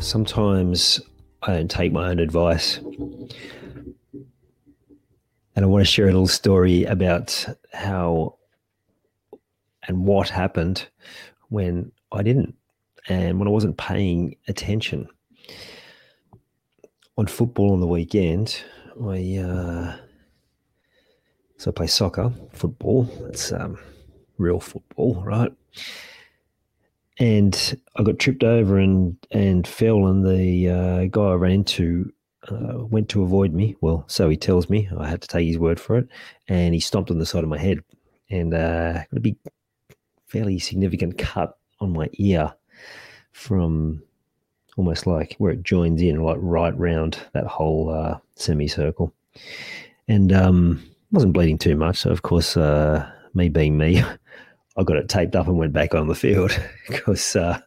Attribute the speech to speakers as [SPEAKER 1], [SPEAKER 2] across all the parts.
[SPEAKER 1] Sometimes I don't take my own advice. And I want to share a little story about how and what happened when I didn't and when I wasn't paying attention. On football on the weekend, I uh, so I play soccer, football. It's um, real football, right? And I got tripped over and and fell, and the uh, guy I ran into uh, went to avoid me. Well, so he tells me. I had to take his word for it, and he stomped on the side of my head, and uh, got a big, fairly significant cut on my ear from almost like where it joins in, like right round that whole uh, semicircle, and um, wasn't bleeding too much. So of course, uh, me being me, I got it taped up and went back on the field because uh,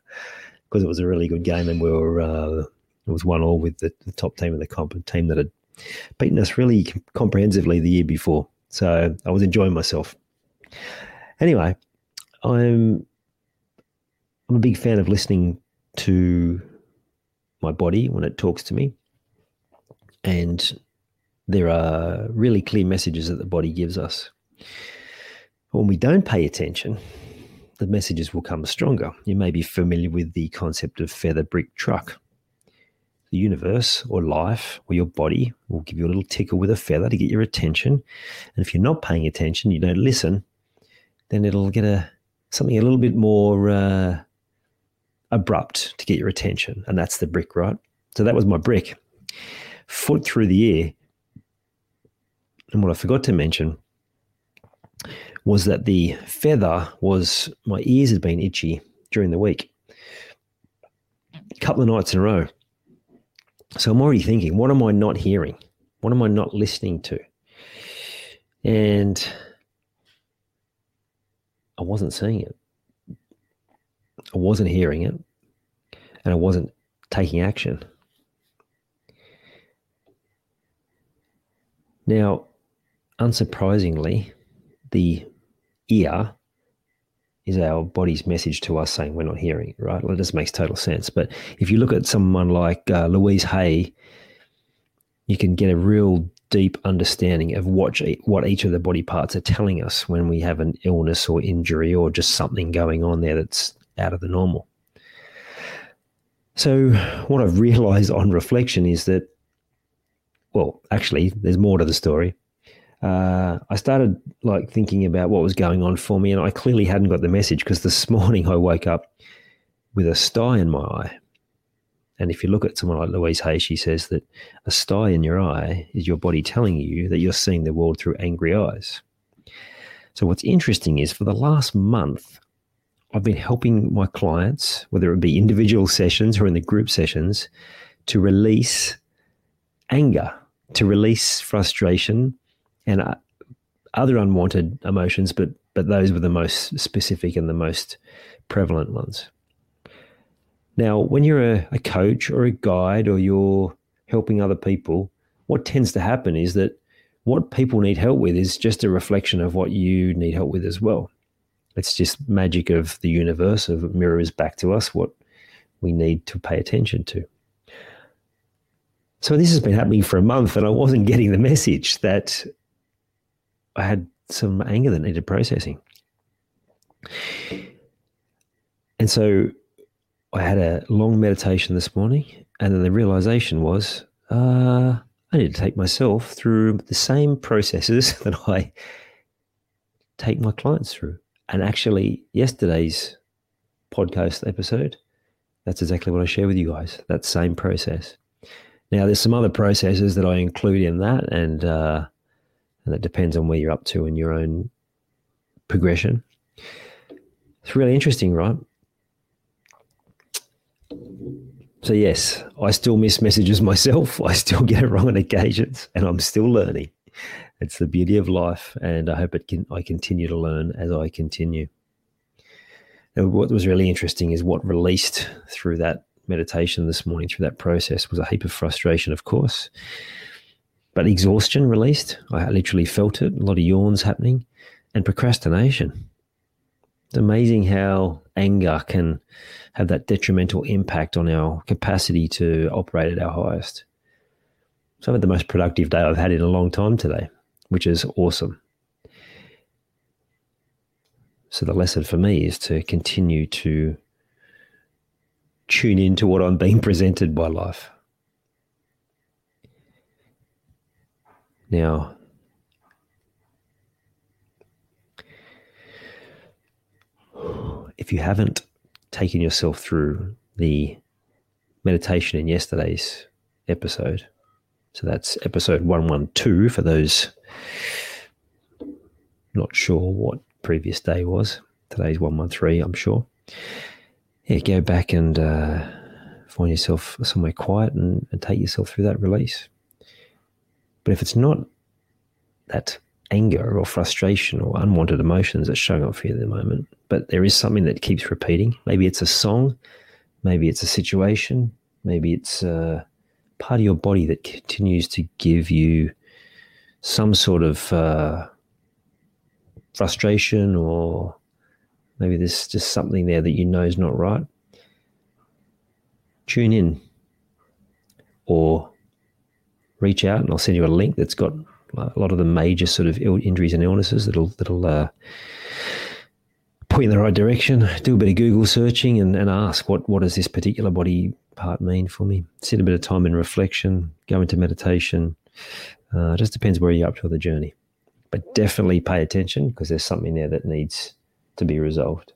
[SPEAKER 1] because it was a really good game and we were uh, it was one all with the, the, top team of the comp, team that had beaten us really comprehensively the year before. So I was enjoying myself. Anyway, I'm I'm a big fan of listening to my body when it talks to me, and there are really clear messages that the body gives us. When we don't pay attention, the messages will come stronger. You may be familiar with the concept of feather brick truck. The universe or life or your body will give you a little tickle with a feather to get your attention. And if you're not paying attention, you don't listen, then it'll get a something a little bit more uh, abrupt to get your attention. And that's the brick, right? So that was my brick. Foot through the air, and what I forgot to mention was that the feather was my ears had been itchy during the week, a couple of nights in a row. So I'm already thinking, what am I not hearing? What am I not listening to? And I wasn't seeing it. I wasn't hearing it. And I wasn't taking action. Now, unsurprisingly, the ear is our body's message to us saying we're not hearing it, right? Well, just makes total sense. But if you look at someone like uh, Louise Hay, you can get a real deep understanding of what, what each of the body parts are telling us when we have an illness or injury or just something going on there that's out of the normal. So, what I've realized on reflection is that well, actually, there's more to the story. Uh, I started like thinking about what was going on for me, and I clearly hadn't got the message because this morning I woke up with a sty in my eye. And if you look at someone like Louise Hay, she says that a sty in your eye is your body telling you that you're seeing the world through angry eyes. So, what's interesting is for the last month, I've been helping my clients, whether it be individual sessions or in the group sessions, to release anger to release frustration and uh, other unwanted emotions, but but those were the most specific and the most prevalent ones. Now, when you're a, a coach or a guide or you're helping other people, what tends to happen is that what people need help with is just a reflection of what you need help with as well. It's just magic of the universe of mirrors back to us what we need to pay attention to. So this has been happening for a month, and I wasn't getting the message that I had some anger that needed processing. And so I had a long meditation this morning, and then the realization was uh, I need to take myself through the same processes that I take my clients through. And actually, yesterday's podcast episode, that's exactly what I share with you guys. That same process. Now, there's some other processes that I include in that, and, uh, and that depends on where you're up to in your own progression. It's really interesting, right? So, yes, I still miss messages myself. I still get it wrong on occasions, and I'm still learning. It's the beauty of life, and I hope it can. I continue to learn as I continue. And what was really interesting is what released through that meditation this morning, through that process, was a heap of frustration, of course, but exhaustion released. I literally felt it. A lot of yawns happening, and procrastination. It's amazing how anger can have that detrimental impact on our capacity to operate at our highest. So I've had the most productive day I've had in a long time today, which is awesome. So the lesson for me is to continue to tune into what I'm being presented by life. Now, if you haven't taken yourself through the meditation in yesterday's episode. So that's episode 112 for those not sure what previous day was. Today's 113, I'm sure. Yeah, go back and uh, find yourself somewhere quiet and, and take yourself through that release. But if it's not that anger or frustration or unwanted emotions that's showing up for you at the moment, but there is something that keeps repeating. Maybe it's a song, maybe it's a situation, maybe it's a part of your body that continues to give you some sort of uh, frustration, or maybe there's just something there that you know is not right. Tune in or reach out, and I'll send you a link that's got a lot of the major sort of injuries and illnesses that'll that'll uh, point in the right direction. Do a bit of Google searching and, and ask what what does this particular body part mean for me. Spend a bit of time in reflection. Go into meditation. Uh, it just depends where you're up to on the journey, but definitely pay attention because there's something there that needs to be resolved.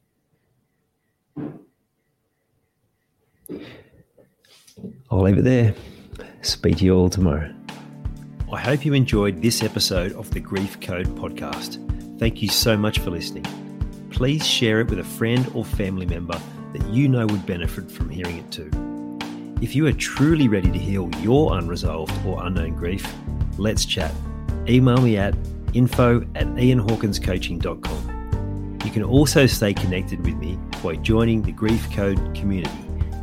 [SPEAKER 1] I'll leave it there. Speak to you all tomorrow. I hope you enjoyed this episode of the Grief Code podcast. Thank you so much for listening. Please share it with a friend or family member that you know would benefit from hearing it too. If you are truly ready to heal your unresolved or unknown grief, let's chat. Email me at info at ianhawkinscoaching.com. You can also stay connected with me by joining the Grief Code community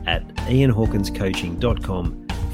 [SPEAKER 1] at ianhawkinscoaching.com